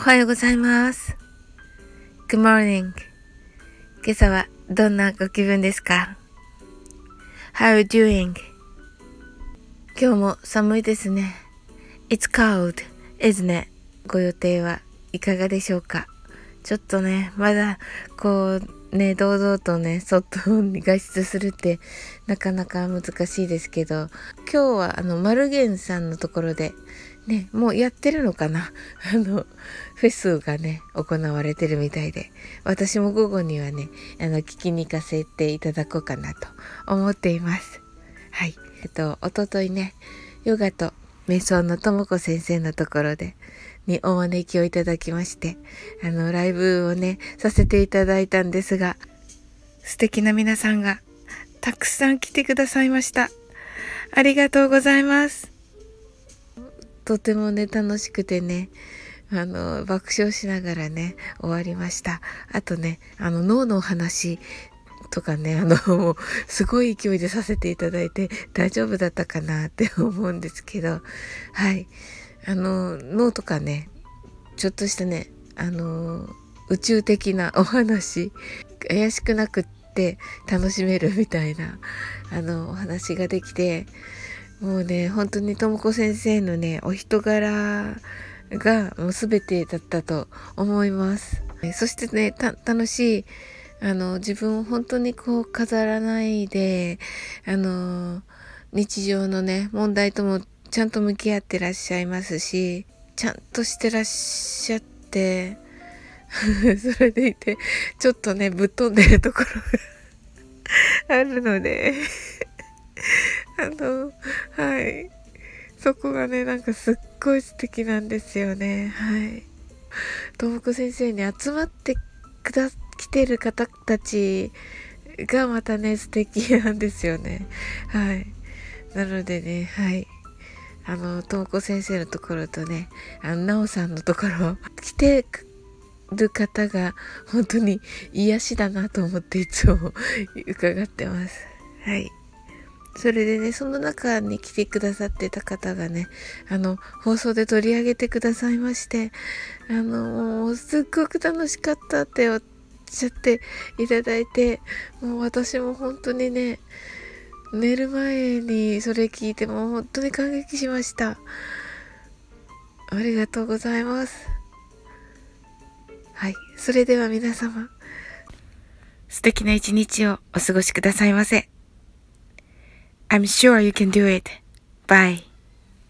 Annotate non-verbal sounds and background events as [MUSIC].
おはようございます。Good morning. 今朝はどんなご気分ですか ?How are you doing? 今日も寒いですね。It's cold, isn't it? ご予定はいかがでしょうか？ちょっとね、まだこうね、堂々とね、外に外出するってなかなか難しいですけど、今日はあの、マルゲンさんのところでね、もうやってるのかな？[LAUGHS] あの、フェスがね、行われてるみたいで、私も午後にはね、あの、聞きに行かせていただこうかなと思っています。はい。えっと、おとといね、ヨガと瞑想のともこ先生のところで、にお招きをいただきまして、あの、ライブをね、させていただいたんですが、素敵な皆さんがたくさん来てくださいました。ありがとうございます。とてもね、楽しくてね、あの、爆笑しながらね、終わりました。あとね、あの、脳のお話とかね、あの、[LAUGHS] もう、すごい勢いでさせていただいて大丈夫だったかなって [LAUGHS] 思うんですけど、はい。あの、脳とかね、ちょっとしたね、あの、宇宙的な [LAUGHS] お話、怪しくなくって楽しめるみたいな、あの、お話ができて、もうね、本当にともこ先生のね、お人柄がもう全てだったと思います。そしてね、楽しい、あの、自分を本当にこう飾らないで、あの、日常のね、問題ともちゃんと向き合ってらっしゃいますし、ちゃんとしてらっしゃって、[LAUGHS] それでいて、ちょっとね、ぶっ飛んでるところが [LAUGHS] あるので [LAUGHS] あの、はい。そこがね、なんかすっごい素敵なんですよね。はい。東北先生に集まってくだ、来てる方たちがまたね、素敵なんですよね。はい。なのでね、はい。あの、東子先生のところとね、あの、なおさんのところ、来てる方が本当に癒しだなと思っていつも [LAUGHS] 伺ってます。はい。それでね、その中に来てくださってた方がね、あの、放送で取り上げてくださいまして、あの、すっごく楽しかったっておっしゃっていただいて、もう私も本当にね、寝る前にそれ聞いても本当に感激しました。ありがとうございます。はい。それでは皆様、素敵な一日をお過ごしくださいませ。I'm sure you can do it. Bye.